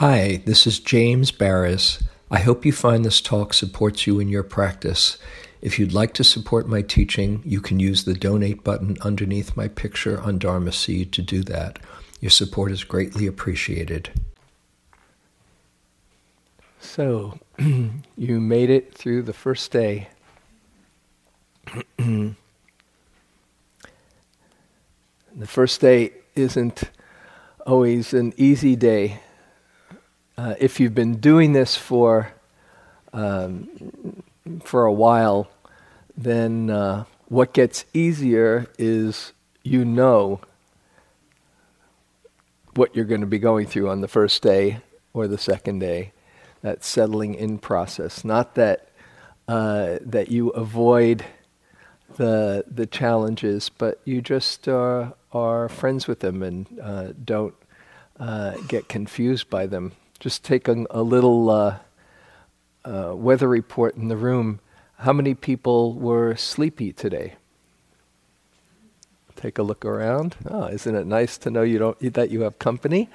Hi, this is James Baraz. I hope you find this talk supports you in your practice. If you'd like to support my teaching, you can use the donate button underneath my picture on Dharma Seed to do that. Your support is greatly appreciated. So, you made it through the first day. the first day isn't always an easy day. Uh, if you've been doing this for um, for a while, then uh, what gets easier is you know what you're going to be going through on the first day or the second day. That settling in process, not that uh, that you avoid the the challenges, but you just uh, are friends with them and uh, don't uh, get confused by them just take a, a little uh, uh, weather report in the room. How many people were sleepy today? Take a look around. Oh, isn't it nice to know you don't that you have company?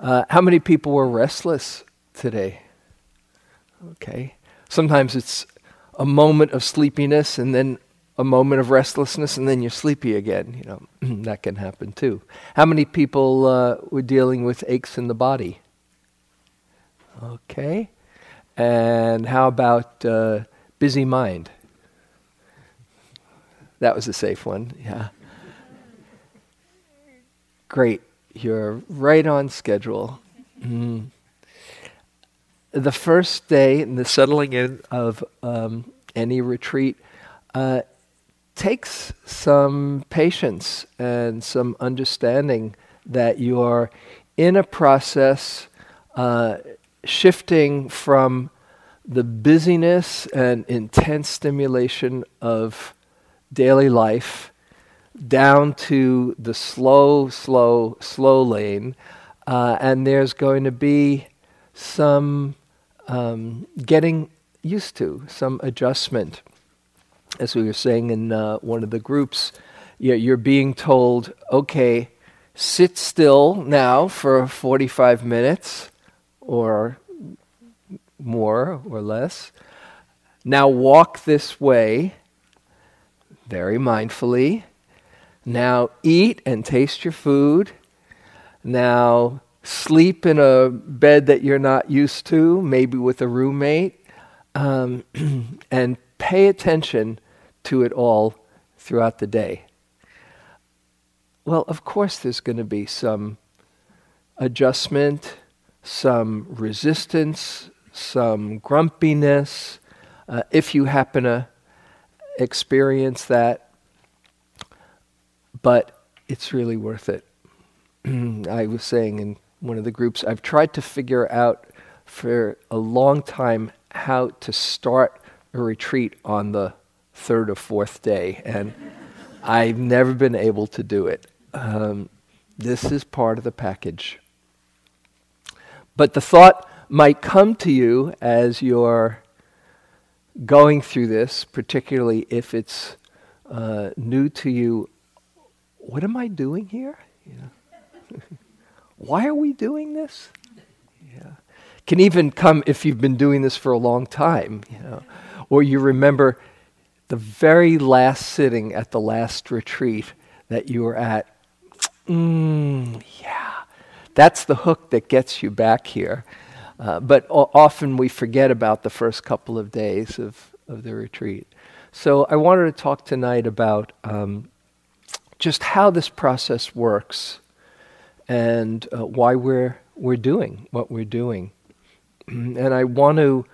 Uh, how many people were restless today? Okay. Sometimes it's a moment of sleepiness and then a moment of restlessness and then you're sleepy again. You know that can happen too. How many people uh, were dealing with aches in the body? Okay. And how about uh, busy mind? That was a safe one, yeah. Great. You're right on schedule. Mm. The first day in the settling in of um, any retreat uh, takes some patience and some understanding that you are in a process uh, shifting from the busyness and intense stimulation of daily life down to the slow, slow, slow lane. Uh, and there's going to be some um, getting used to, some adjustment. As we were saying in uh, one of the groups, you're being told, okay, sit still now for 45 minutes or more or less. Now walk this way very mindfully. Now eat and taste your food. Now sleep in a bed that you're not used to, maybe with a roommate, um, and pay attention to it all throughout the day. Well, of course, there's going to be some adjustment some resistance, some grumpiness, uh, if you happen to experience that. But it's really worth it. I was saying in one of the groups, I've tried to figure out for a long time how to start a retreat on the third or fourth day, and I've never been able to do it. Um, this is part of the package. But the thought might come to you as you're going through this, particularly if it's uh, new to you. What am I doing here? Yeah. Why are we doing this? Yeah. Can even come if you've been doing this for a long time, you know, or you remember the very last sitting at the last retreat that you were at. Mm, yeah that's the hook that gets you back here. Uh, but o- often we forget about the first couple of days of, of the retreat. So I wanted to talk tonight about um, just how this process works and uh, why we're, we're doing what we're doing. and I want to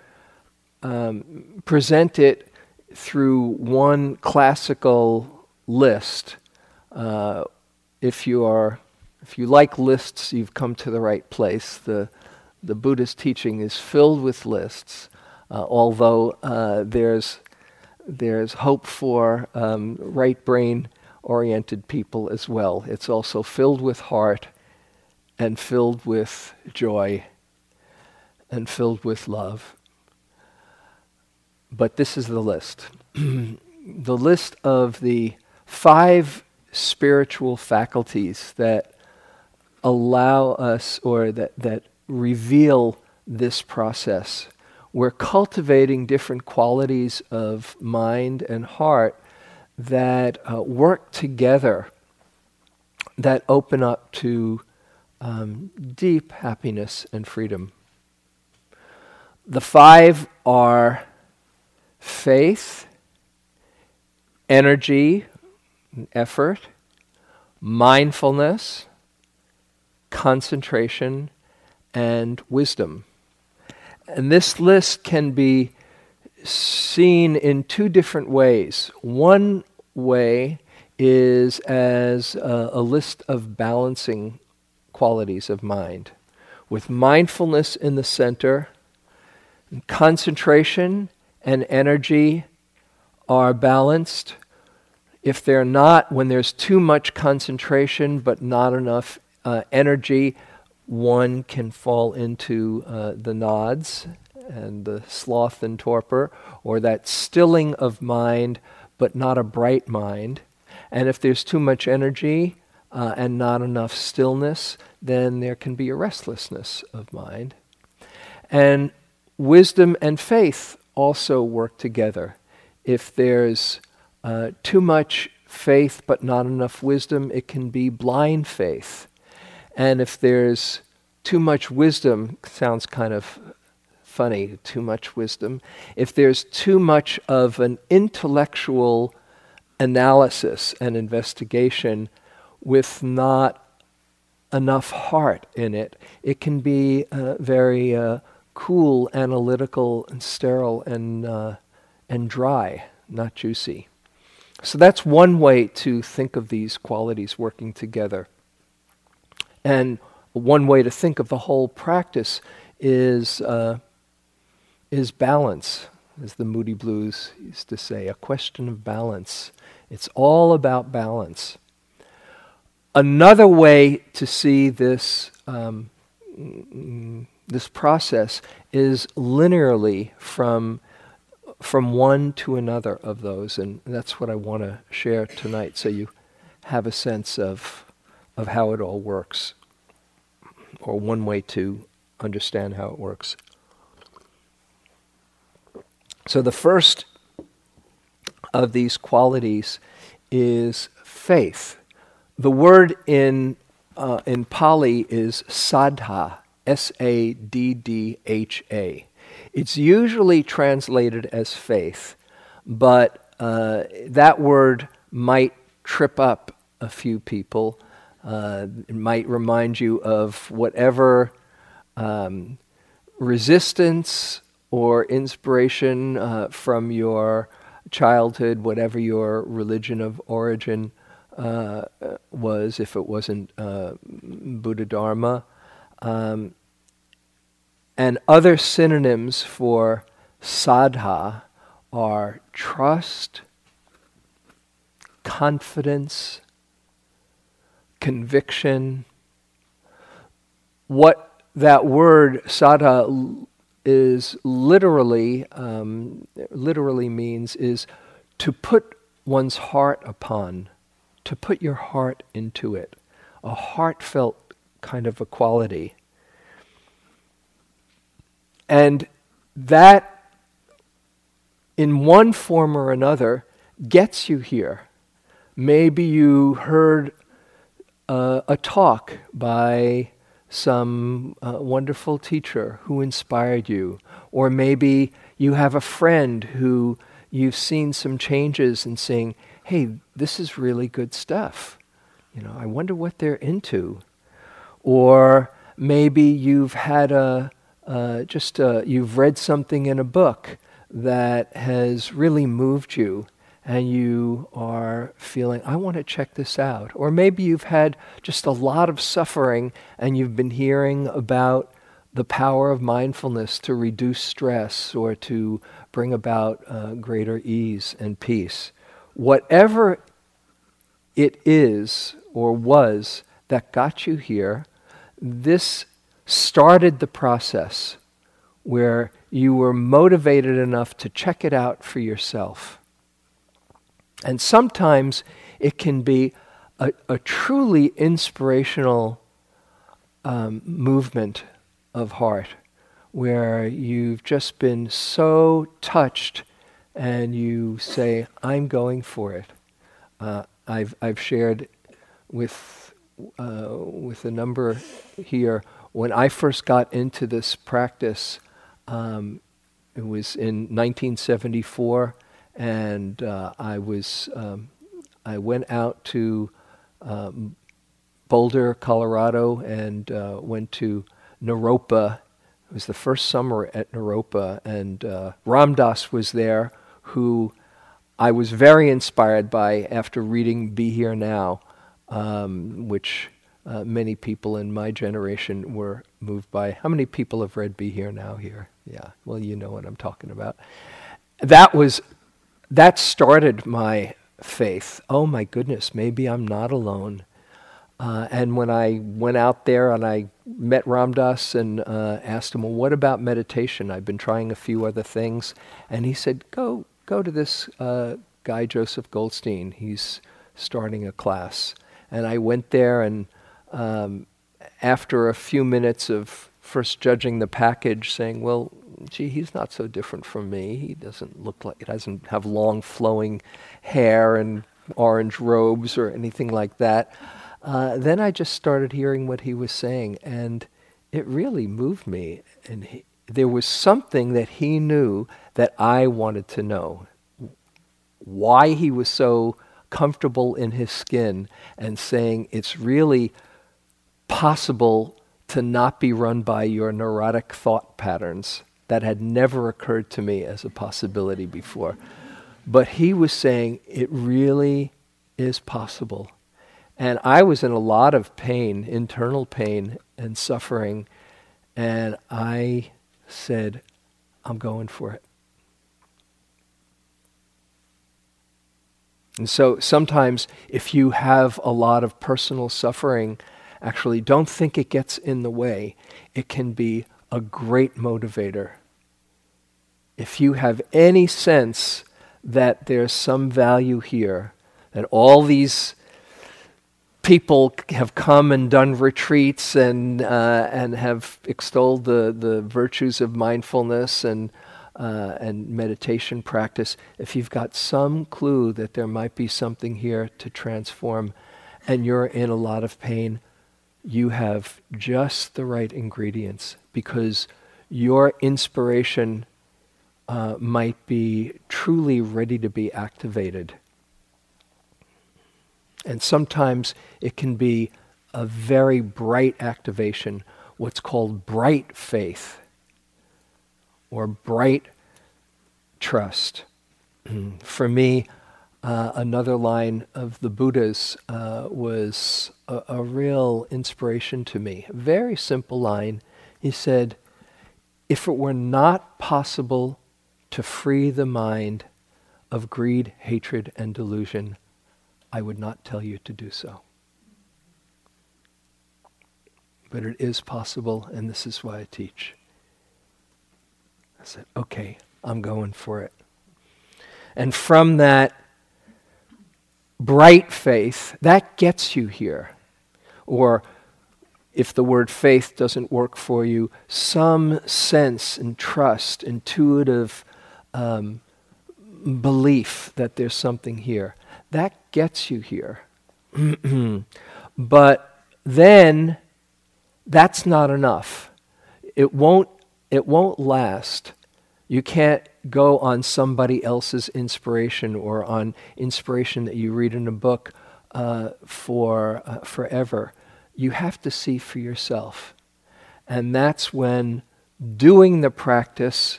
um, present it through one classical list. Uh, if you are if you like lists, you've come to the right place. The, the Buddhist teaching is filled with lists, uh, although uh, there's, there's hope for um, right brain oriented people as well. It's also filled with heart and filled with joy and filled with love. But this is the list the list of the five spiritual faculties that allow us or that, that reveal this process. We're cultivating different qualities of mind and heart that uh, work together, that open up to um, deep happiness and freedom. The five are faith, energy, effort, mindfulness, concentration, and wisdom. And this list can be seen in two different ways. One way is as a, a, list of balancing qualities of mind, with mindfulness in the center, and concentration and energy are balanced. If they're not, when there's too much concentration but not enough uh, energy, one can fall into uh, the nods and the sloth and torpor, or that stilling of mind but not a bright mind. And if there's too much energy uh, and not enough stillness, then there can be a restlessness of mind. And wisdom and faith also work together. If there's uh, too much faith but not enough wisdom, it can be blind faith. And if there's too much wisdom, sounds kind of funny, too much wisdom. If there's too much of an intellectual analysis and investigation with not enough heart in it, it can be uh, very uh, cool, analytical, and sterile, and, uh, and dry, not juicy. So that's one way to think of these qualities working together. And one way to think of the whole practice is, uh, is balance, as the Moody Blues used to say, a question of balance. It's all about balance. Another way to see this, um, this process is linearly from, from one to another of those, and that's what I want to share tonight so you have a sense of, of how it all works or one way to understand how it works. So the first of these qualities is faith. The word in, uh, in Pali is saddha, S A D D H A. It's usually translated as faith, but uh, that word might trip up a few people uh, it might remind you of whatever um, resistance or inspiration uh, from your childhood, whatever your religion of origin uh, was, if it wasn't uh, Buddha Dharma. Um, and other synonyms for saddha are trust, confidence, conviction. What that word saddha is literally um, literally means is to put one's heart upon, to put your heart into it, a heartfelt kind of a quality. And that, in one form or another, gets you here. Maybe you heard uh, a talk by some uh, wonderful teacher who inspired you, or maybe you have a friend who you've seen some changes and saying, hey, this is really good stuff. You know, I wonder what they're into. Or maybe you've had a, uh, just a, you've read something in a book that has really moved you and you are feeling, I want to check this out. Or maybe you've had just a lot of suffering and you've been hearing about the power of mindfulness to reduce stress or to bring about uh, greater ease and peace. Whatever it is or was that got you here, this started the process where you were motivated enough to check it out for yourself and sometimes it can be a, a truly inspirational um, movement of heart where you've just been so touched and you say, I'm going for it. Uh, I've, I've shared with, uh, with a number here, when I first got into this practice, um, it was in 1974, and uh, I was um, I went out to um, Boulder, Colorado, and uh, went to Naropa. It was the first summer at Naropa, and uh, Ram Dass was there, who I was very inspired by after reading Be Here Now, um, which uh, many people in my generation were moved by. How many people have read Be Here Now here? Yeah, well, you know what I'm talking about. That was, that started my faith. Oh my goodness, maybe I'm not alone. Uh, and when I went out there and I met Ram Dass and uh, asked him, well, what about meditation? I've been trying a few other things. And he said, go, go to this uh, guy, Joseph Goldstein. He's starting a class. And I went there and um, after a few minutes of first judging the package, saying, well, gee, he's not so different from me. He doesn't look like, he doesn't have long flowing hair and orange robes or anything like that. Uh, then I just started hearing what he was saying, and it really moved me. And he, there was something that he knew that I wanted to know. Why he was so comfortable in his skin and saying it's really possible to not be run by your neurotic thought patterns. That had never occurred to me as a possibility before. But he was saying it really is possible. And I was in a lot of pain, internal pain and suffering. And I said, I'm going for it. And so sometimes, if you have a lot of personal suffering, actually don't think it gets in the way. It can be a great motivator. If you have any sense that there's some value here, that all these people have come and done retreats and, uh, and have extolled the, the virtues of mindfulness and, uh, and meditation practice, if you've got some clue that there might be something here to transform and you're in a lot of pain, you have just the right ingredients because your inspiration uh, might be truly ready to be activated. And sometimes it can be a very bright activation, what's called bright faith or bright trust. For me, uh, another line of the Buddha's uh, was a, a, real inspiration to me. A very simple line. He said, If it were not possible to free the mind of greed, hatred, and delusion, I would not tell you to do so. But it is possible, and this is why I teach. I said, okay, I'm going for it. And from that, bright faith, that gets you here. Or if the word faith doesn't work for you, some sense and trust, intuitive um, belief that there's something here. That gets you here. but then that's not enough. It won't, it won't last. You can't go on somebody else's inspiration or on inspiration that you read in a book uh, for uh, forever. You have to see for yourself. And that's when doing the practice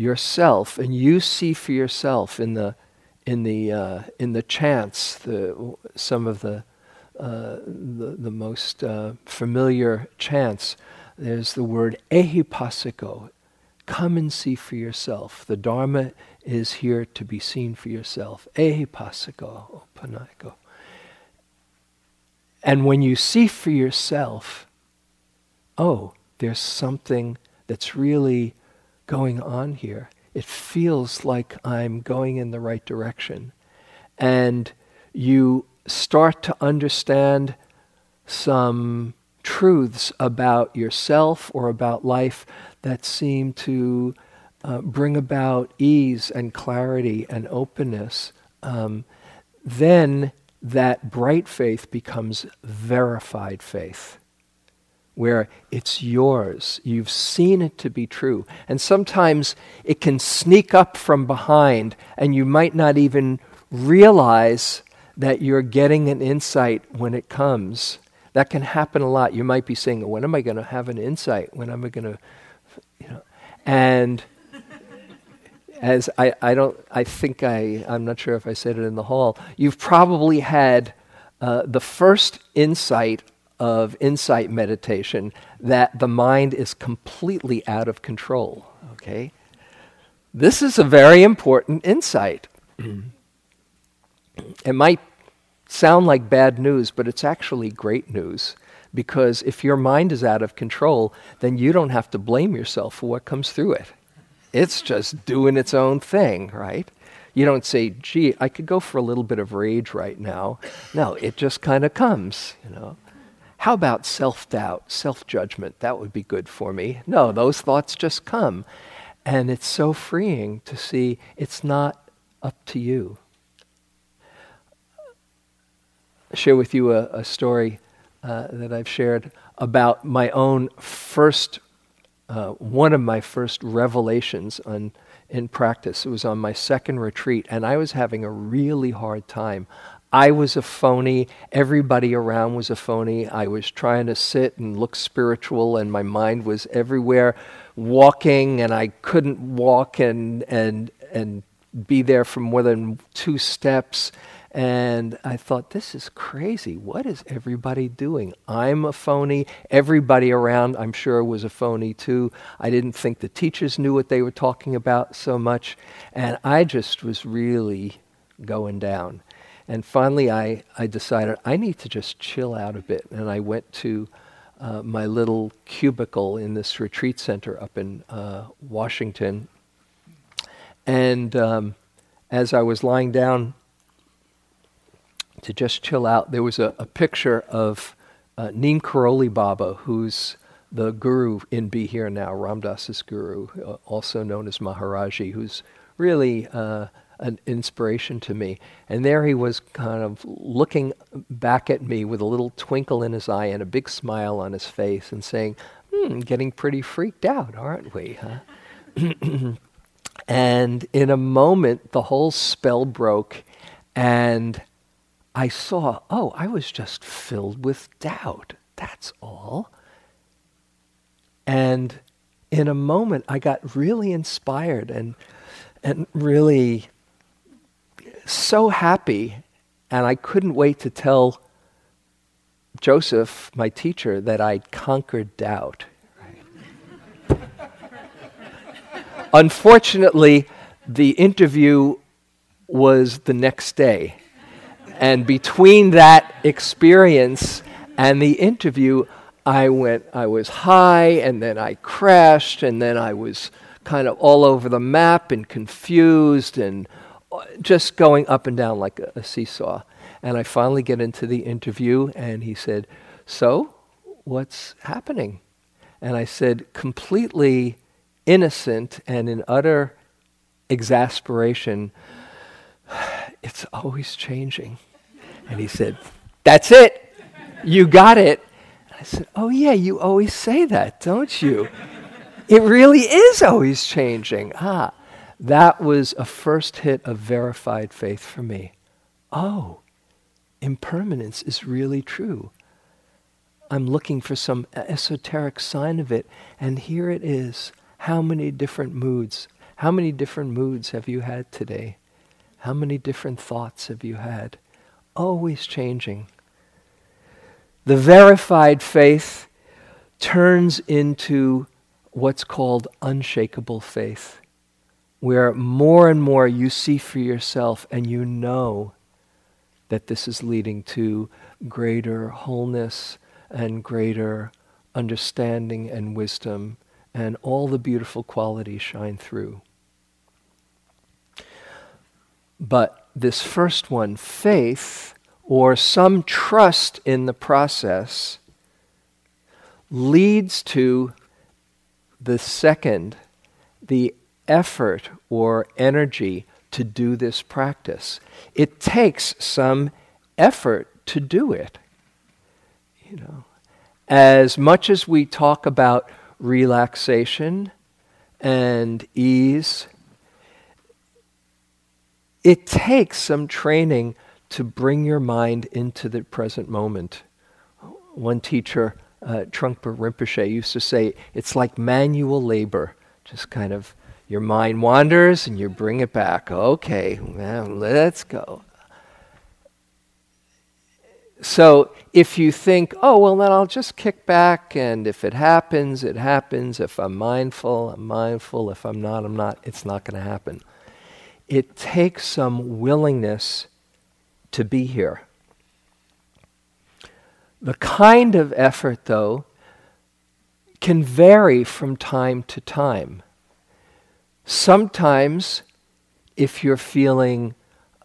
yourself and you see for yourself in the in the uh, in the chants the some of the uh, the, the most uh, familiar chants there's the word ehipassiko Come and see for yourself. The Dharma is here to be seen for yourself. Ehipassiko opanayiko. And when you see for yourself, oh, there's something that's really going on here. It feels like I'm going in the right direction. And you start to understand some truths about yourself or about life that seem to uh, bring about ease and clarity and openness, um, then that bright faith becomes verified faith, where it's yours. You've seen it to be true. And sometimes it can sneak up from behind, and you might not even realize that you're getting an insight when it comes. That can happen a lot. You might be saying, When am I going to have an insight? When am I going to, you know? And as I, I don't, I think I, I'm not sure if I said it in the hall, you've probably had uh, the first insight of insight meditation that the mind is completely out of control. Okay? This is a very important insight. it might sound like bad news, but it's actually great news. Because if your mind is out of control, then you don't have to blame yourself for what comes through it. It's just doing its own thing, right? You don't say, gee, I could go for a little bit of rage right now. No, it just kind of comes, you know. How about self doubt, self judgment? That would be good for me. No, those thoughts just come. And it's so freeing to see it's not up to you. I'll share with you a, a story uh, that I've shared about my own first uh, one of my first revelations on, in practice. It was on my second retreat, and I was having a really hard time. I was a phony. Everybody around was a phony. I was trying to sit and look spiritual, and my mind was everywhere, walking, and I couldn't walk and and and be there for more than two steps. And I thought, this is crazy. What is everybody doing? I'm a phony. Everybody around, I'm sure, was a phony too. I didn't think the teachers knew what they were talking about so much. And I just was really going down. And finally, I, I decided I need to just chill out a bit. And I went to uh, my little cubicle in this retreat center up in uh, Washington. And um, as I was lying down to just chill out, there was a, a picture of uh, Neem Karoli Baba, who's the guru in Be Here Now, Ram Dass's guru, uh, also known as Maharaji, who's really uh, an inspiration to me. And there he was kind of looking back at me with a little twinkle in his eye and a big smile on his face and saying, hmm, getting pretty freaked out, aren't we? Huh? and in a moment, the whole spell broke and I saw, oh, I was just filled with doubt. That's all. And in a moment, I got really inspired and, and really so happy. And I couldn't wait to tell Joseph, my teacher, that I'd conquered doubt. Unfortunately, the interview was the next day. And between that experience and the interview, I went, I was high, and then I crashed, and then I was kind of all over the map and confused and just going up and down like a, a seesaw. And I finally get into the interview, and he said, So, what's happening? And I said, completely innocent and in utter exasperation, it's always changing. And he said, That's it. You got it. And I said, Oh, yeah, you always say that, don't you? it really is always changing. Ah, that was a first hit of verified faith for me. Oh, impermanence is really true. I'm looking for some esoteric sign of it, and here it is. How many different moods? How many different moods have you had today? How many different thoughts have you had? always changing. The verified faith turns into what's called unshakable faith, where more and more you see for yourself and you know that this is leading to greater wholeness and greater understanding and wisdom, and all the beautiful qualities shine through. But this first one, faith, or some trust in the process, leads to the second, the effort or energy to do this practice. It takes some effort to do it. You know, as much as we talk about relaxation and ease, it takes some training to bring your mind into the present moment. One teacher, uh, Trungpa Rinpoche, used to say, it's like manual labor, just kind of your mind wanders and you bring it back. Okay, well, let's go. So if you think, oh, well, then I'll just kick back, and if it happens, it happens. If I'm mindful, I'm mindful. If I'm not, I'm not. It's not going to happen. It takes some willingness to be here. The kind of effort, though, can vary from time to time. Sometimes, if you're feeling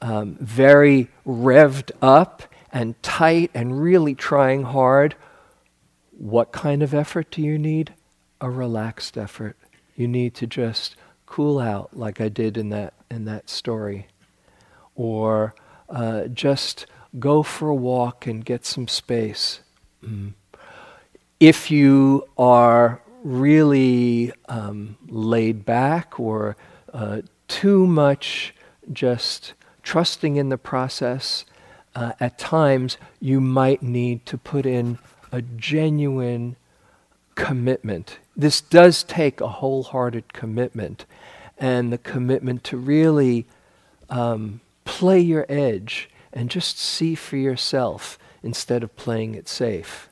um, very revved up and tight and really trying hard, what kind of effort do you need? A relaxed effort. You need to just cool out, like I did in that in that story, or uh, just go for a walk and get some space. Mm. If you are really um, laid back or uh, too much just trusting in the process, uh, at times you might need to put in a genuine commitment. This does take a wholehearted commitment and the commitment to really um, play your edge and just see for yourself instead of playing it safe.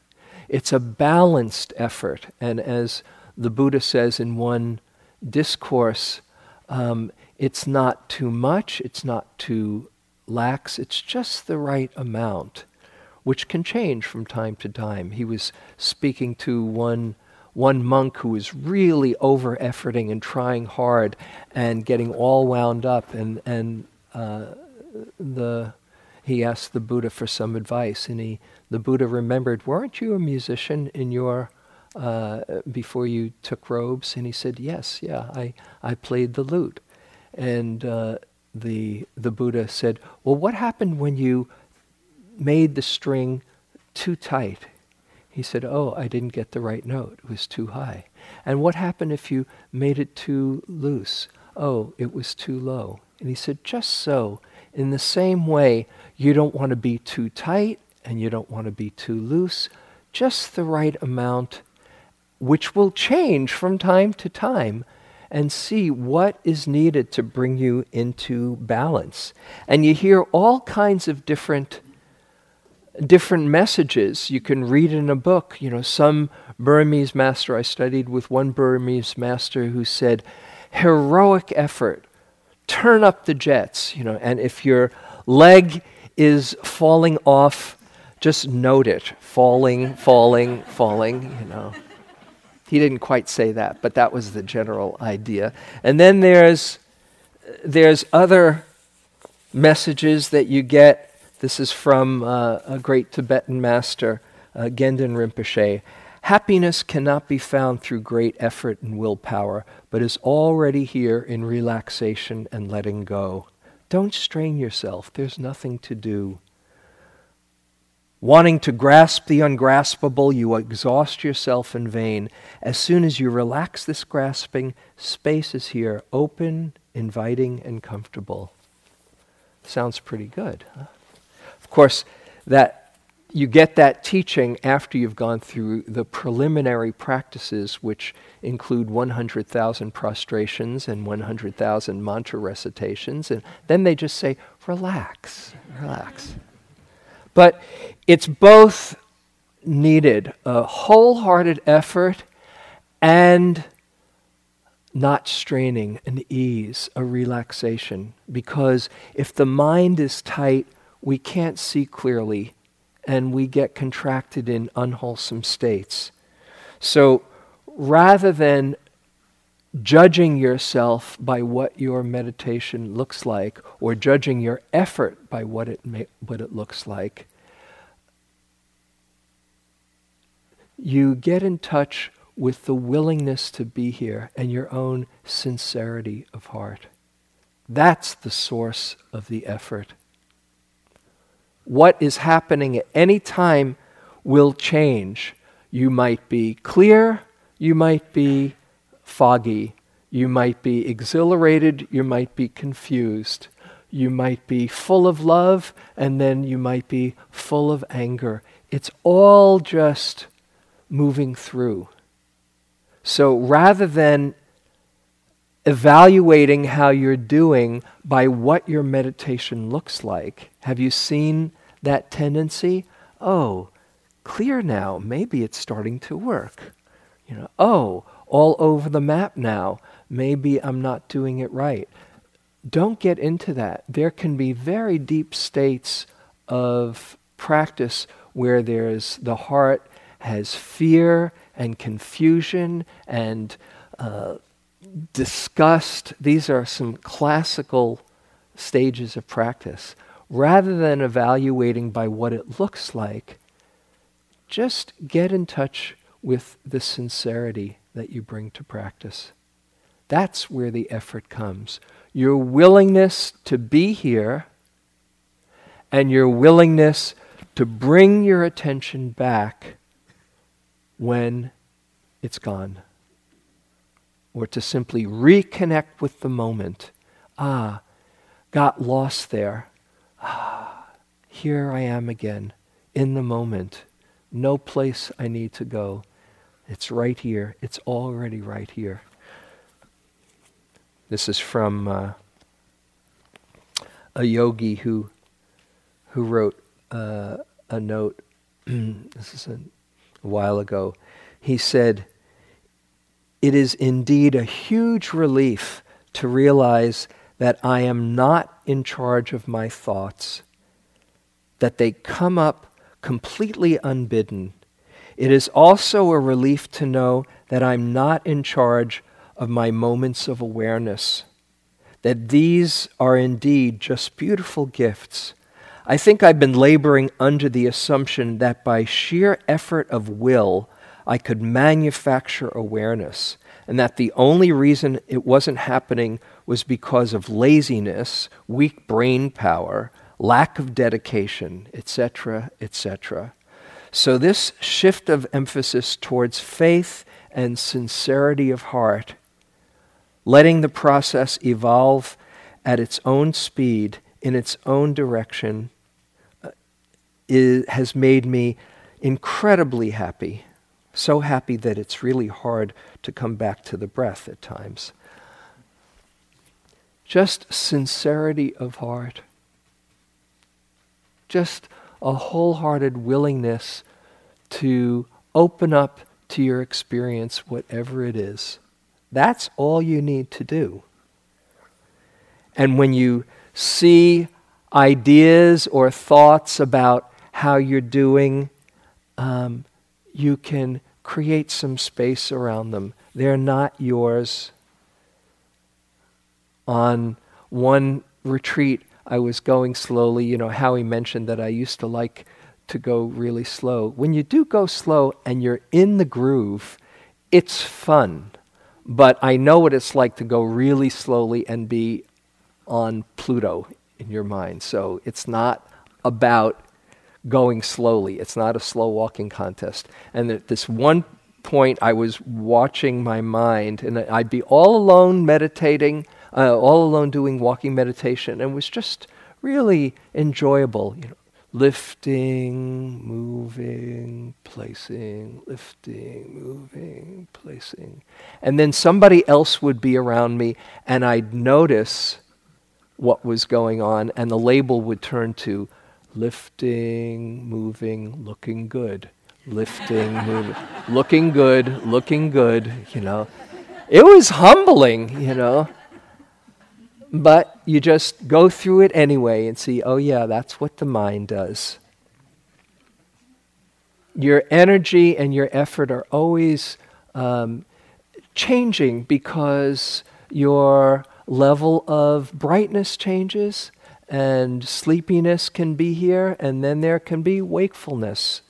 It's a balanced effort. And as the Buddha says in one discourse, um, it's not too much, it's not too lax, it's just the right amount, which can change from time to time. He was speaking to one one monk who was really over efforting and trying hard and getting all wound up and and uh, the he asked the Buddha for some advice, and he, the Buddha remembered, weren't you a musician in your, uh, before you took robes? And he said, yes, yeah, I, I played the lute. And uh, the, the Buddha said, well, what happened when you made the string too tight? He said, oh, I didn't get the right note. It was too high. And what happened if you made it too loose? Oh, it was too low. And he said, just so. In the same way, you don't want to be too tight and you don't want to be too loose, just the right amount, which will change from time to time, and see what is needed to bring you into balance. And you hear all kinds of different different messages you can read in a book. You know, some Burmese master, I studied with one Burmese master who said, heroic effort, turn up the jets, you know, and if your leg is falling off, just note it. Falling, falling, falling, you know. He didn't quite say that, but that was the general idea. And then there's there's other messages that you get. This is from uh, a great Tibetan master, uh, Rinpoche. Happiness cannot be found through great effort and willpower, but is already here in relaxation and letting go. Don't strain yourself. There's nothing to do. Wanting to grasp the ungraspable, you exhaust yourself in vain. As soon as you relax this grasping, space is here, open, inviting, and comfortable. Sounds pretty good. Huh? Of course, that you get that teaching after you've gone through the preliminary practices, which include 100,000 prostrations and 100,000 mantra recitations. And then they just say, relax, relax. But it's both needed a wholehearted effort and not straining, an ease, a relaxation. Because if the mind is tight, we can't see clearly and we get contracted in unwholesome states. So rather than judging yourself by what your meditation looks like or judging your effort by what it, may, what it looks like, you get in touch with the willingness to be here and your own sincerity of heart. That's the source of the effort. What is happening at any time will change. You might be clear, you might be foggy, you might be exhilarated, you might be confused, you might be full of love, and then you might be full of anger. It's all just moving through. So rather than evaluating how you're doing by what your meditation looks like, have you seen that tendency? Oh, clear now. Maybe it's starting to work. You know, oh, all over the map now. Maybe I'm not doing it right. Don't get into that. There can be very deep states of practice where there's the heart has fear and confusion and uh, disgust. These are some classical stages of practice. Rather than evaluating by what it looks like, just get in touch with the sincerity that you bring to practice. That's where the effort comes. Your willingness to be here and your willingness to bring your attention back when it's gone. Or to simply reconnect with the moment. Ah, got lost there. Ah, here I am again, in the moment. No place I need to go. It's right here. It's already right here. This is from uh, a yogi who who wrote uh, a note. this is a a while ago. He said, It is indeed a huge relief to realize that I am not in charge of my thoughts, that they come up completely unbidden. It is also a relief to know that I'm not in charge of my moments of awareness, that these are indeed just beautiful gifts I think I've been laboring under the assumption that by sheer effort of will, I could manufacture awareness, and that the only reason it wasn't happening was because of laziness, weak brain power, lack of dedication, etc., etc. So, this shift of emphasis towards faith and sincerity of heart, letting the process evolve at its own speed, in its own direction, uh, is, has made me incredibly happy. So happy that it's really hard to come back to the breath at times. Just sincerity of heart. Just a wholehearted willingness to open up to your experience, whatever it is. That's all you need to do. And when you see ideas or thoughts about how you're doing, um, you can create some space around them. They're not yours. On one retreat, I was going slowly. You know, Howie mentioned that I used to like to go really slow. When you do go slow and you're in the groove, it's fun. But I know what it's like to go really slowly and be on Pluto in your mind. So it's not about going slowly. It's not a slow walking contest. And at this one point, I was watching my mind, and I'd be all alone meditating, uh, all alone doing walking meditation, and was just really enjoyable. You know, lifting, moving, placing, lifting, moving, placing. And then somebody else would be around me, and I'd notice what was going on, and the label would turn to lifting, moving, looking good. Lifting, moving, looking good, looking good, you know. It was humbling, you know. But you just go through it anyway and see, oh, yeah, that's what the mind does. Your energy and your effort are always um, changing because your level of brightness changes and sleepiness can be here, and then there can be wakefulness.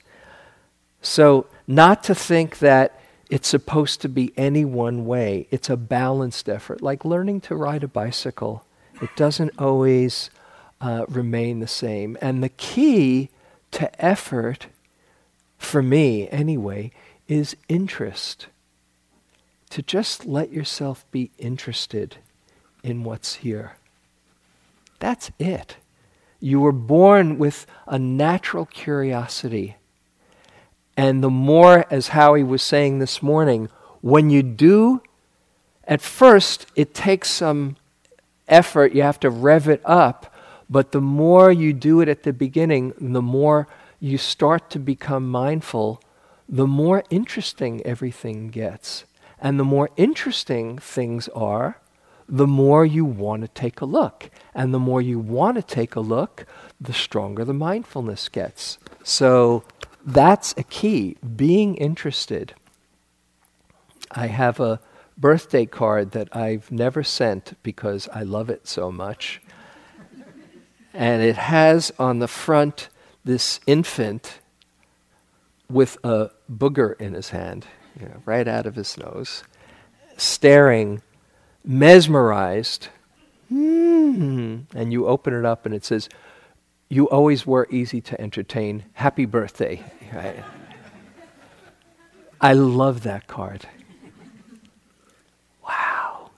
So not to think that it's supposed to be any one way. It's a balanced effort, like learning to ride a bicycle. It doesn't always uh, remain the same. And the key to effort, for me anyway, is interest. To just let yourself be interested in what's here. That's it. You were born with a natural curiosity. And the more, as Howie was saying this morning, when you do, at first it takes some effort, you have to rev it up, but the more you do it at the beginning, the more you start to become mindful, the more interesting everything gets. And the more interesting things are, the more you want to take a look. And the more you want to take a look, the stronger the mindfulness gets. So that's a key, being interested. I have a birthday card that I've never sent because I love it so much. And it has on the front this infant with a booger in his hand, you know, right out of his nose, staring, mesmerized. Mm-hmm. And you open it up and it says, You always were easy to entertain. Happy birthday. I love that card. Wow.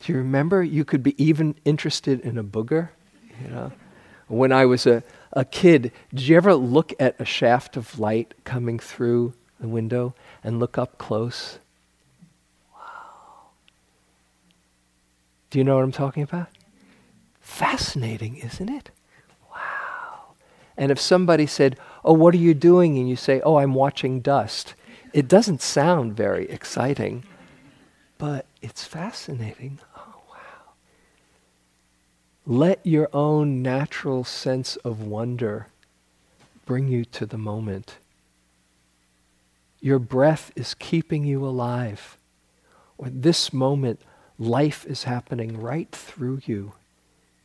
Do you remember you could be even interested in a booger? You know? When I was a, a kid, did you ever look at a shaft of light coming through the window and look up close? Wow. Do you know what I'm talking about? Fascinating, isn't it? And if somebody said, Oh, what are you doing? And you say, Oh, I'm watching dust. It doesn't sound very exciting, but it's fascinating. Oh, wow. Let your own natural sense of wonder bring you to the moment. Your breath is keeping you alive. Or this moment, life is happening right through you.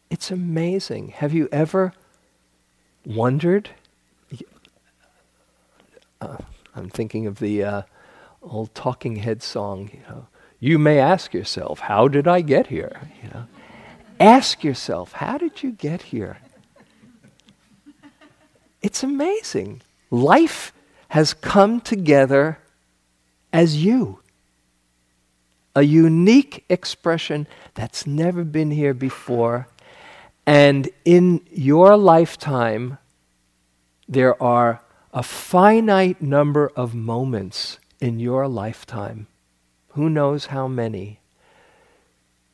It's amazing. Have you ever wondered? Uh, I'm thinking of the uh, old Talking Head song. You know, you may ask yourself, "How did I get here?" You know, Ask yourself, how did you get here? It's amazing. Life has come together as you. A unique expression that's never been here before. And in your lifetime, there are a finite number of moments in your lifetime. Who knows how many?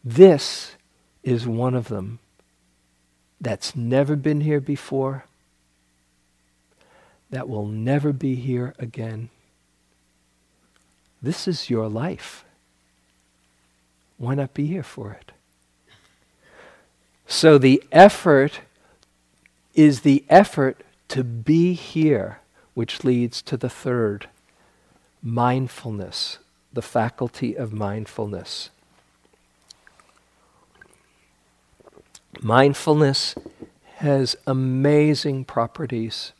This is one of them that's never been here before, that will never be here again. This is your life. Why not be here for it? So the effort is the effort to be here, which leads to the third mindfulness, the faculty of mindfulness. Mindfulness has amazing properties.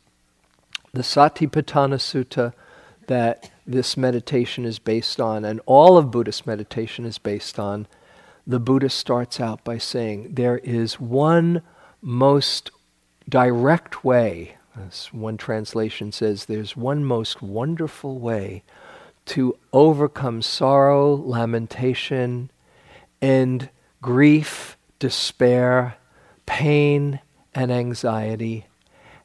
The Satipatthana Sutta that this meditation is based on, and all of Buddhist meditation is based on, the Buddha starts out by saying there is one most direct way, as one translation says, there's one most wonderful way to overcome sorrow, lamentation, and grief despair, pain, and anxiety,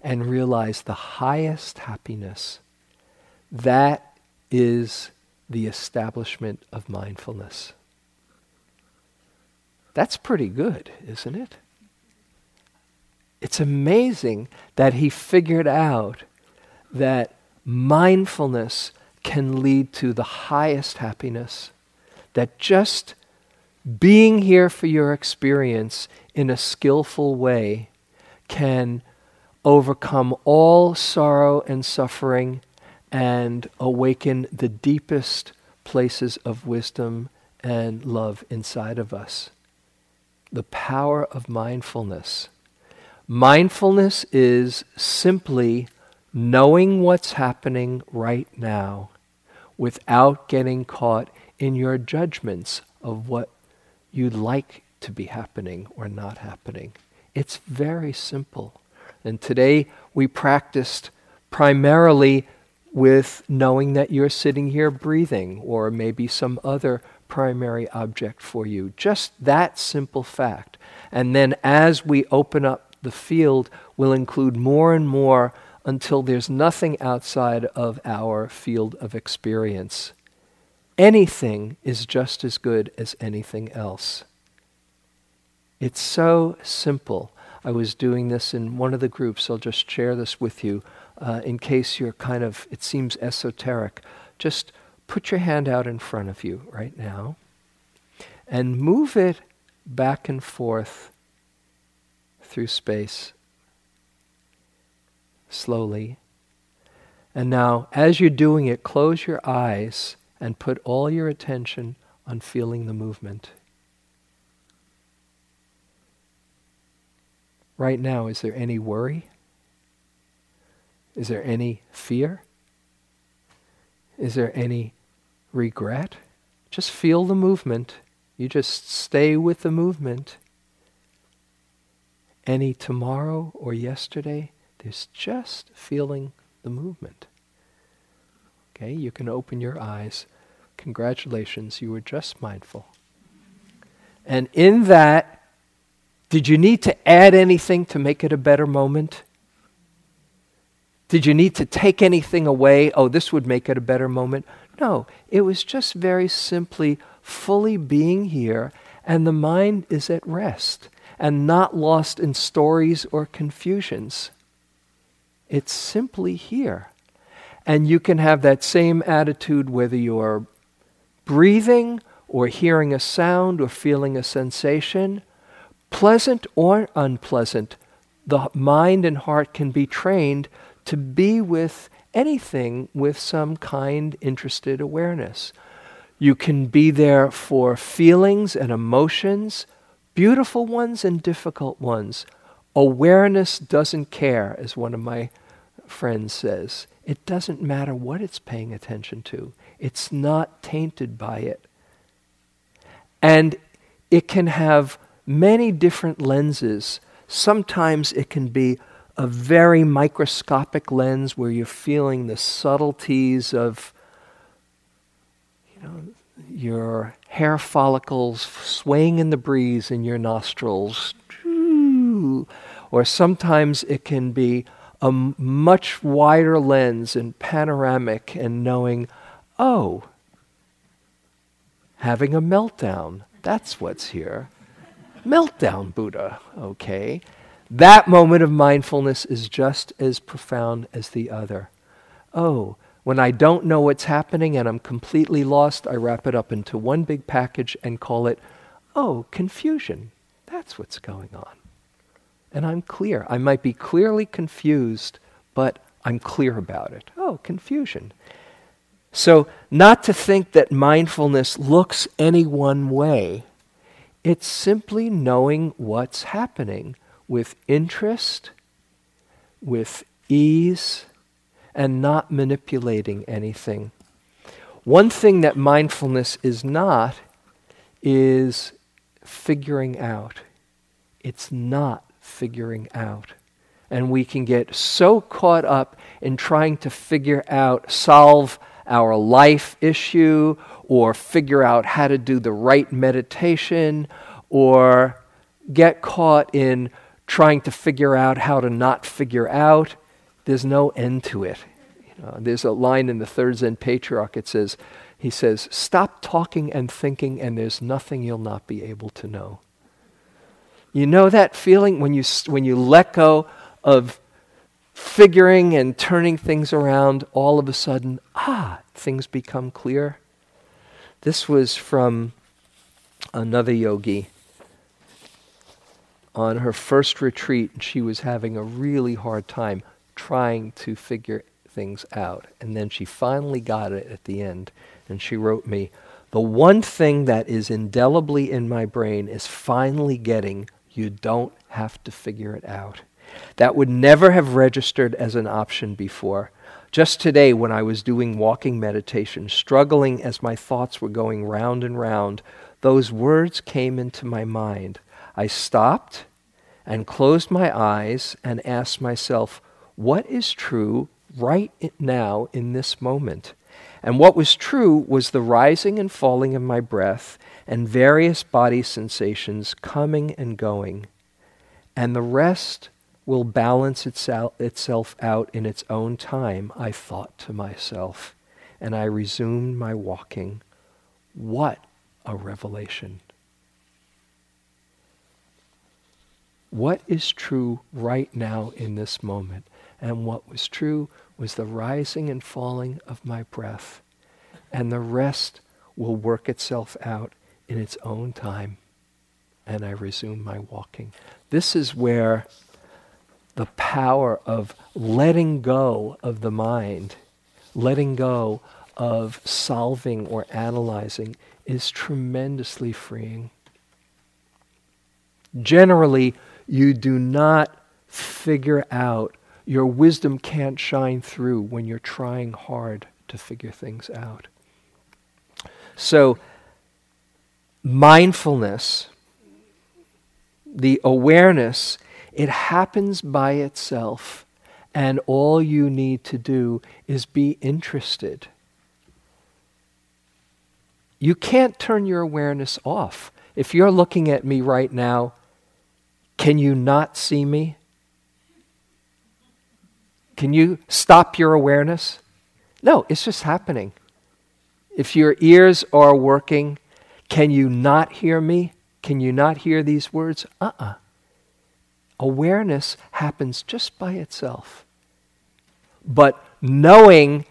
and realize the highest happiness. That is the establishment of mindfulness. That's pretty good, isn't it? It's amazing that he figured out that mindfulness can lead to the highest happiness, that just being here for your experience in a skillful way can overcome all sorrow and suffering and awaken the deepest places of wisdom and love inside of us. The power of mindfulness. Mindfulness is simply knowing what's happening right now without getting caught in your judgments of what you'd like to be happening or not happening. It's very simple. And today we practiced primarily with knowing that you're sitting here breathing or maybe some other primary object for you. Just that simple fact. And then as we open up the field, we'll include more and more until there's nothing outside of our field of experience. Anything is just as good as anything else. It's so simple. I was doing this in one of the groups. I'll just share this with you uh, in case you're kind of, it seems esoteric. Just put your hand out in front of you right now and move it back and forth through space slowly. And now, as you're doing it, close your eyes and put all your attention on feeling the movement. Right now, is there any worry? Is there any fear? Is there any regret? Just feel the movement. You just stay with the movement. Any tomorrow or yesterday? is just feeling the movement. Okay, you can open your eyes. Congratulations, you were just mindful. And in that, did you need to add anything to make it a better moment? Did you need to take anything away? Oh, this would make it a better moment. No, it was just very simply fully being here, and the mind is at rest and not lost in stories or confusions. It's simply here. And you can have that same attitude whether you're breathing or hearing a sound or feeling a sensation, pleasant or unpleasant. The mind and heart can be trained to be with anything with some kind, interested awareness. You can be there for feelings and emotions, beautiful ones and difficult ones, Awareness doesn't care, as one of my friends says. It doesn't matter what it's paying attention to, it's not tainted by it. And it can have many different lenses. Sometimes it can be a very microscopic lens where you're feeling the subtleties of you know your hair follicles swaying in the breeze in your nostrils or sometimes it can be a much wider lens and panoramic and knowing, oh, having a meltdown, that's what's here. meltdown Buddha, okay. That moment of mindfulness is just as profound as the other. Oh, when I don't know what's happening and I'm completely lost, I wrap it up into one big package and call it, oh, confusion. That's what's going on and I'm clear. I might be clearly confused, but I'm clear about it. Oh, confusion. So, not to think that mindfulness looks any one way, it's simply knowing what's happening with interest, with ease, and not manipulating anything. One thing that mindfulness is not is figuring out. It's not figuring out. And we can get so caught up in trying to figure out, solve our life issue, or figure out how to do the right meditation, or get caught in trying to figure out how to not figure out. There's no end to it. You know, there's a line in the third Zen patriarch. It says, he says, "Stop talking and thinking, and there's nothing you'll not be able to know." You know that feeling when you, when you let go of figuring and turning things around, all of a sudden, ah, things become clear? This was from another yogi. On her first retreat, and she was having a really hard time trying to figure things out. And then she finally got it at the end. And she wrote me, The one thing that is indelibly in my brain is finally getting you don't have to figure it out. That would never have registered as an option before. Just today, when I was doing walking meditation, struggling as my thoughts were going round and round, those words came into my mind. I stopped and closed my eyes and asked myself, what is true right now in this moment? And what was true was the rising and falling of my breath and various body sensations coming and going. And the rest will balance itself out in its own time, I thought to myself. And I resumed my walking. What a revelation! What is true right now in this moment? And what was true was the rising and falling of my breath. And the rest will work itself out in its own time. And I resume my walking. This is where the power of letting go of the mind, letting go of solving or analyzing is tremendously freeing. Generally, you do not figure out, your wisdom can't shine through when you're trying hard to figure things out. So, mindfulness, the awareness it happens by itself, and all you need to do is be interested. You can't turn your awareness off. If you're looking at me right now, can you not see me? Can you stop your awareness? No, it's just happening. If your ears are working, can you not hear me? Can you not hear these words? Uh uh-uh. uh Awareness happens just by itself. But knowing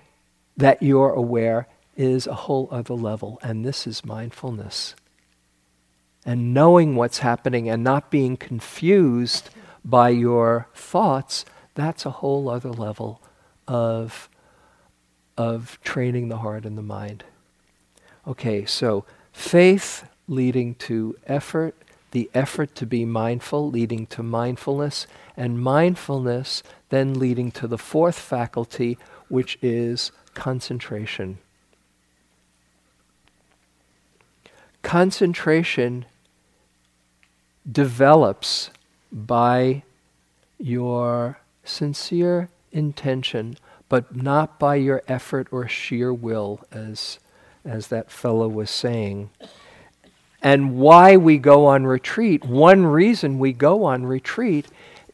that you're aware is a whole other level, and this is mindfulness. And knowing what's happening and not being confused by your thoughts, that's a whole other level of, of training the heart and the mind. Okay, so faith leading to effort, the effort to be mindful leading to mindfulness, and mindfulness then leading to the fourth faculty, which is concentration. Concentration develops by your sincere intention, but not by your effort or sheer will, as, as that fellow was saying. And why we go on retreat, one reason we go on retreat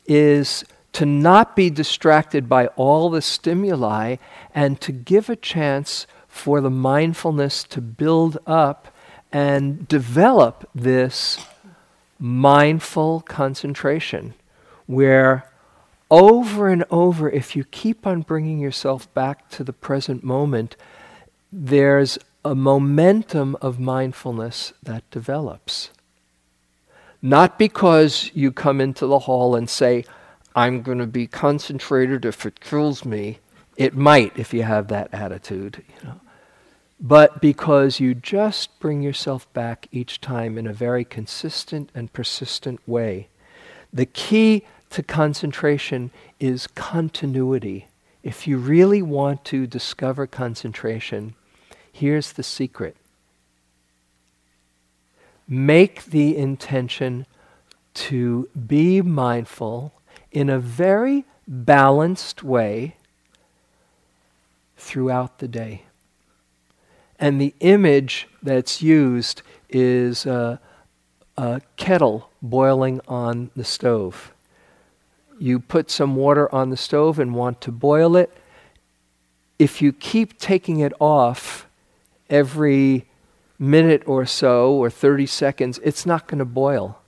is to not be distracted by all the stimuli and to give a chance for the mindfulness to build up and develop this mindful concentration where over and over, if you keep on bringing yourself back to the present moment, there's a momentum of mindfulness that develops. Not because you come into the hall and say, I'm going to be concentrated if it kills me. It might if you have that attitude, you know. But because you just bring yourself back each time in a very consistent and persistent way. The key to concentration is continuity. If you really want to discover concentration, Here's the secret make the intention to be mindful in a very balanced way throughout the day. And the image that's used is a, a, kettle boiling on the stove. You put some water on the stove and want to boil it. If you keep taking it off, every minute or so or 30 seconds, it's not going to boil.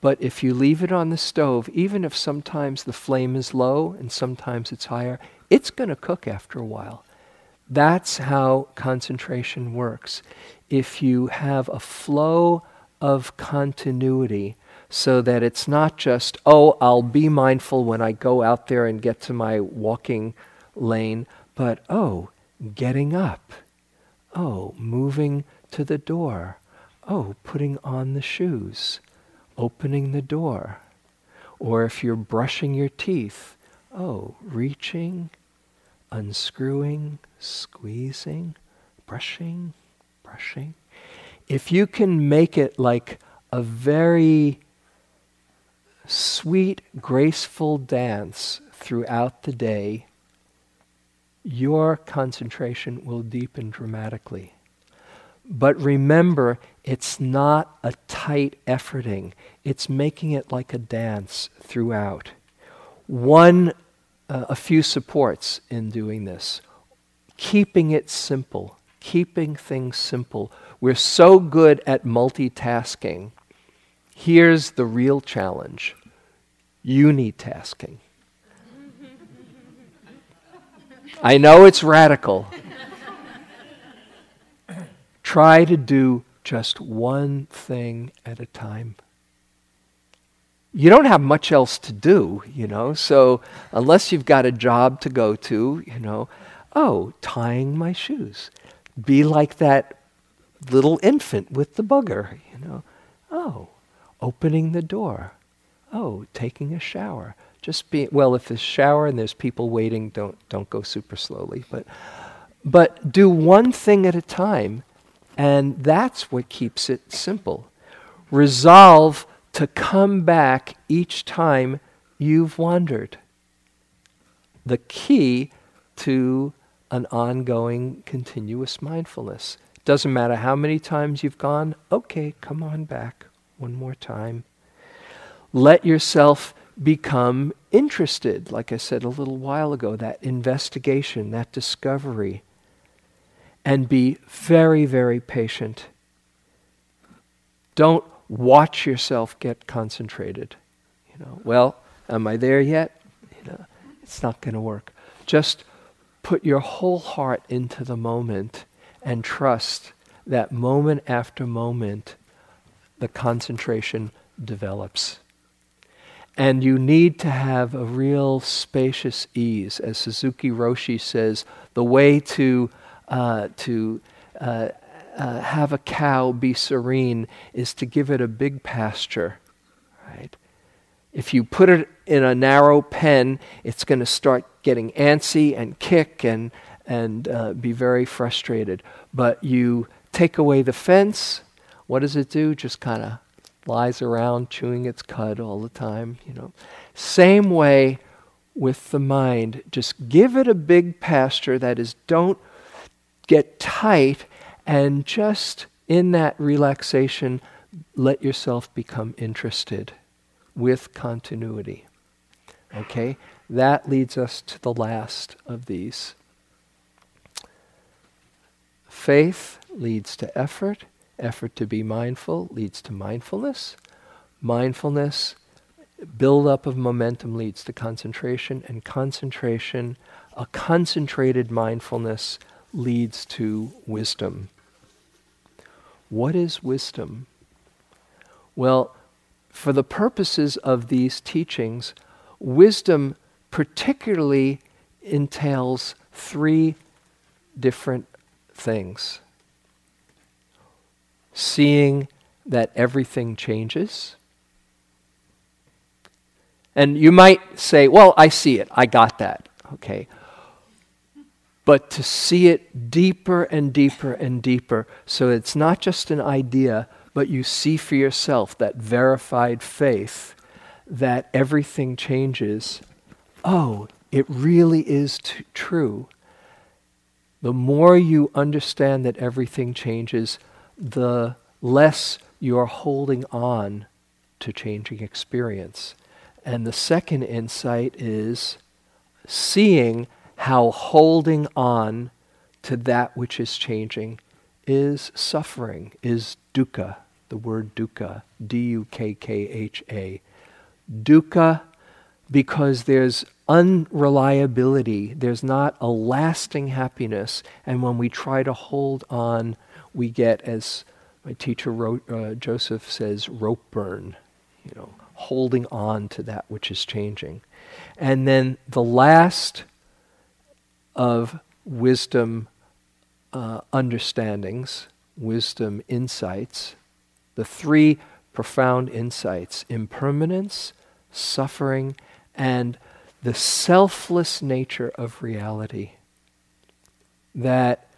But if you leave it on the stove, even if sometimes the flame is low and sometimes it's higher, it's going to cook after a while. That's how concentration works. If you have a flow of continuity, so that it's not just, oh, I'll be mindful when I go out there and get to my walking lane, but oh, getting up Oh, moving to the door. Oh, putting on the shoes. Opening the door. Or if you're brushing your teeth, oh, reaching, unscrewing, squeezing, brushing, brushing. If you can make it like a very sweet, graceful dance throughout the day, your concentration will deepen dramatically. But remember, it's not a tight efforting, it's making it like a dance throughout. One, uh, a few supports in doing this. Keeping it simple, keeping things simple. We're so good at multitasking. Here's the real challenge unitasking. I know it's radical. Try to do just one thing at a time. You don't have much else to do, you know, so unless you've got a job to go to, you know, oh, tying my shoes. Be like that little infant with the bugger, you know. Oh, opening the door. Oh, taking a shower just be well if there's shower and there's people waiting don't don't go super slowly but but do one thing at a time and that's what keeps it simple resolve to come back each time you've wandered. The key to an ongoing continuous mindfulness. Doesn't matter how many times you've gone okay come on back one more time. Let yourself become interested, like I said a little while ago, that investigation, that discovery, and be very, very patient. Don't watch yourself get concentrated. You know, well, am I there yet? You know, it's not going to work. Just put your whole heart into the moment and trust that moment after moment the concentration develops. And you need to have a real spacious ease. As Suzuki Roshi says, the way to, uh, to uh, uh, have a cow be serene is to give it a big pasture, right? If you put it in a narrow pen, it's going to start getting antsy and kick and, and uh, be very frustrated. But you take away the fence, what does it do? Just kind of lies around chewing its cud all the time, you know. Same way with the mind. Just give it a big pasture that is, don't get tight, and just in that relaxation, let yourself become interested with continuity. Okay? That leads us to the last of these. Faith leads to effort Effort to be mindful leads to mindfulness. Mindfulness, build up of momentum leads to concentration, and concentration, a concentrated mindfulness leads to wisdom. What is wisdom? Well, for the purposes of these teachings, wisdom particularly entails three different things seeing that everything changes. And you might say, well, I see it. I got that. Okay. But to see it deeper and deeper and deeper, so it's not just an idea, but you see for yourself that verified faith that everything changes. Oh, it really is t- true. The more you understand that everything changes, the less you're holding on to changing experience. And the second insight is seeing how holding on to that which is changing is suffering, is dukkha, the word dukkha, D U K K H A. Dukkha because there's unreliability, there's not a lasting happiness, and when we try to hold on, we get, as my teacher wrote, uh, Joseph says, rope burn, you know, holding on to that which is changing. And then the last of wisdom uh, understandings, wisdom insights, the three profound insights impermanence, suffering, and the selfless nature of reality. That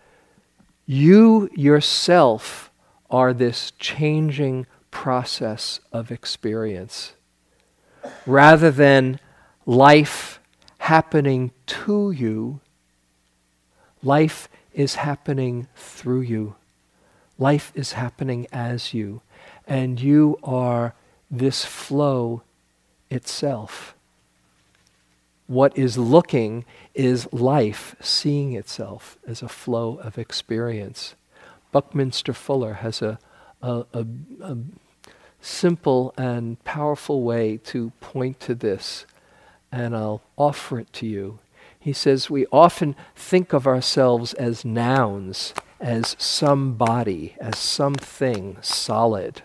you yourself are this changing process of experience. Rather than life happening to you, life is happening through you. Life is happening as you. And you are this flow itself. What is looking is life seeing itself as a flow of experience. Buckminster Fuller has a, a, a, a simple and powerful way to point to this, and I'll offer it to you. He says, We often think of ourselves as nouns, as somebody, as something solid.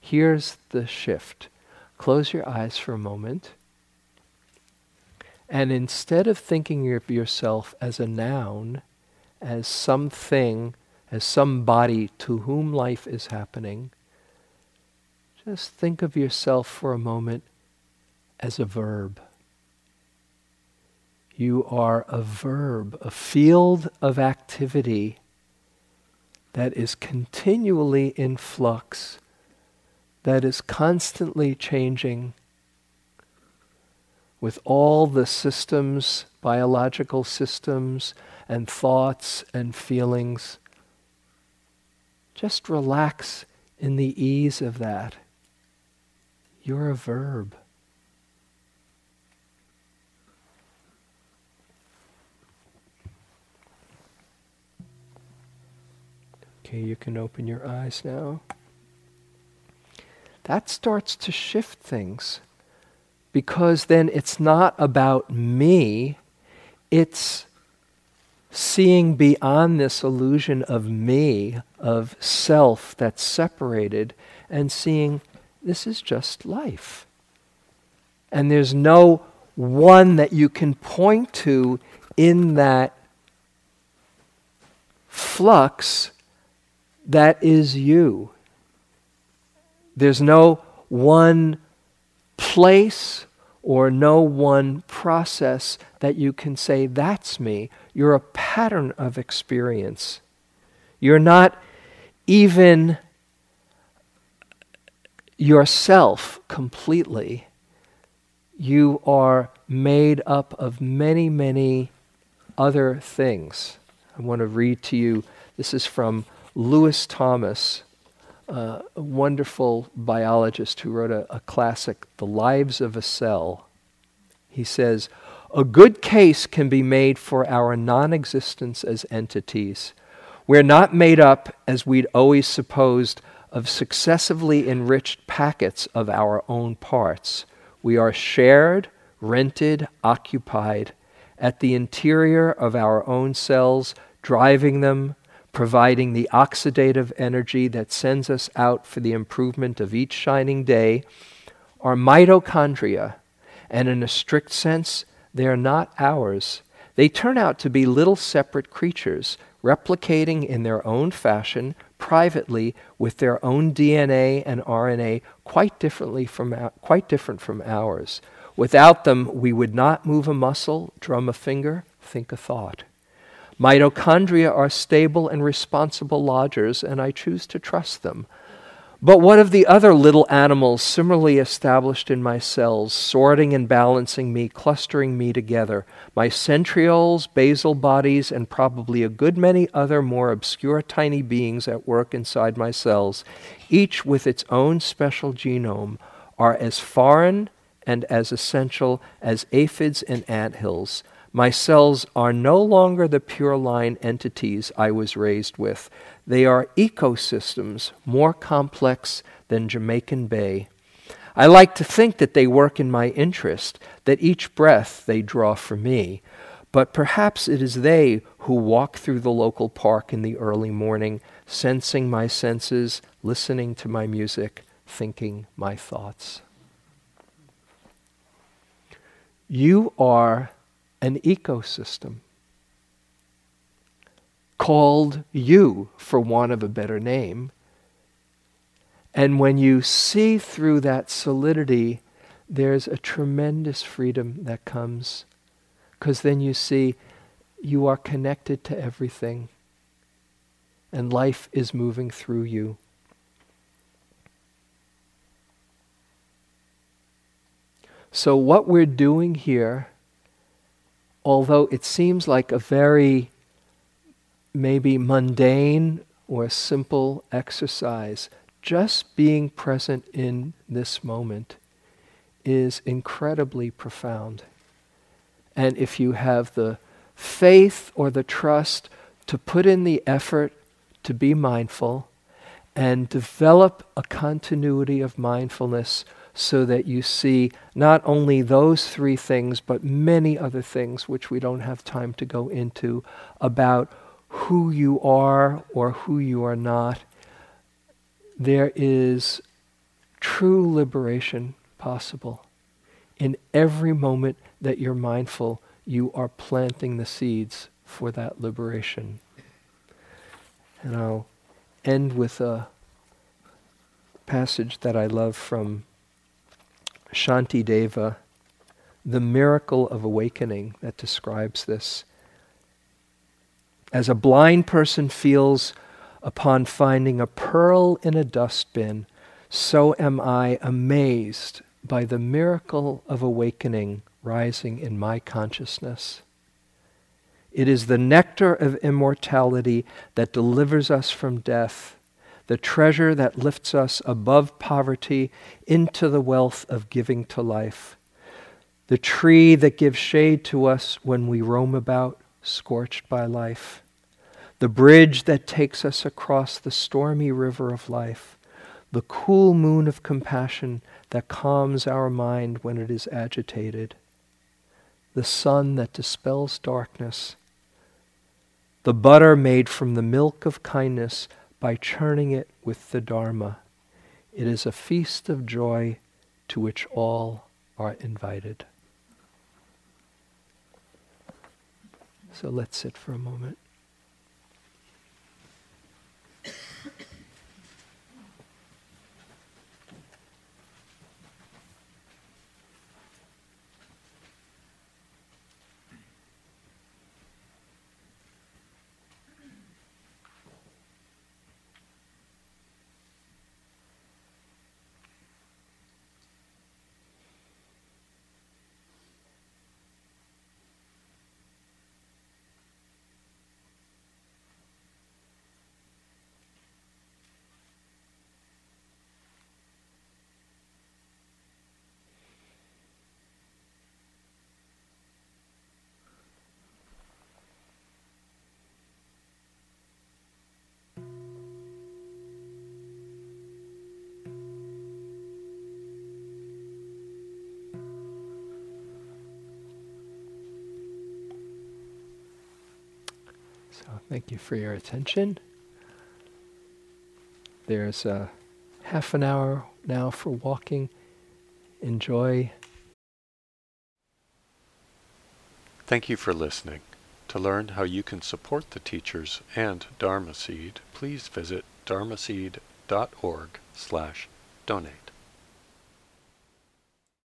Here's the shift. Close your eyes for a moment. And instead of thinking of yourself as a noun, as something, as somebody to whom life is happening, just think of yourself for a moment as a verb. You are a verb, a field of activity that is continually in flux that is constantly changing with all the systems, biological systems, and thoughts and feelings. Just relax in the ease of that. You're a verb. Okay, you can open your eyes now that starts to shift things because then it's not about me, it's seeing beyond this illusion of me, of self that's separated, and seeing this is just life. And there's no one that you can point to in that flux that is you. There's no one place or no one process that you can say, that's me. You're a pattern of experience. You're not even yourself completely. You are made up of many, many other things. I want to read to you, this is from Lewis Thomas uh, a wonderful biologist who wrote a, a classic, The Lives of a Cell. He says, A good case can be made for our non existence as entities. We're not made up, as we'd always supposed, of successively enriched packets of our own parts. We are shared, rented, occupied at the interior of our own cells, driving them, providing the oxidative energy that sends us out for the improvement of each shining day, are mitochondria, and in a strict sense, they are not ours. They turn out to be little separate creatures, replicating in their own fashion, privately, with their own DNA and RNA, quite differently from quite different from ours. Without them, we would not move a muscle, drum a finger, think a thought. Mitochondria are stable and responsible lodgers, and I choose to trust them. But what of the other little animals similarly established in my cells, sorting and balancing me, clustering me together? My centrioles, basal bodies, and probably a good many other more obscure tiny beings at work inside my cells, each with its own special genome, are as foreign and as essential as aphids and ant hills. My cells are no longer the pure line entities I was raised with. They are ecosystems more complex than Jamaica Bay. I like to think that they work in my interest, that each breath they draw for me. But perhaps it is they who walk through the local park in the early morning, sensing my senses, listening to my music, thinking my thoughts. You are an ecosystem called you, for want of a better name. And when you see through that solidity, there's a tremendous freedom that comes. Because then you see you are connected to everything, and life is moving through you. So, what we're doing here, although it seems like a very maybe mundane or simple exercise, just being present in this moment is incredibly profound. And if you have the faith or the trust to put in the effort to be mindful and develop a continuity of mindfulness so that you see not only those three things, but many other things which we don't have time to go into about who you are or who you are not. There is true liberation possible. In every moment that you're mindful, you are planting the seeds for that liberation. And I'll end with a passage that I love from Shantideva, the miracle of awakening that describes this. As a blind person feels upon finding a pearl in a dustbin, so am I amazed by the miracle of awakening rising in my consciousness. It is the nectar of immortality that delivers us from death the treasure that lifts us above poverty into the wealth of giving to life, the tree that gives shade to us when we roam about, scorched by life, the bridge that takes us across the stormy river of life, the cool moon of compassion that calms our mind when it is agitated, the sun that dispels darkness, the butter made from the milk of kindness by churning it with the Dharma. It is a feast of joy to which all are invited. So let's sit for a moment. So thank you for your attention. There's a half an hour now for walking. Enjoy. Thank you for listening. To learn how you can support the teachers and Dharma Seed, please visit dharmaseed.org slash donate.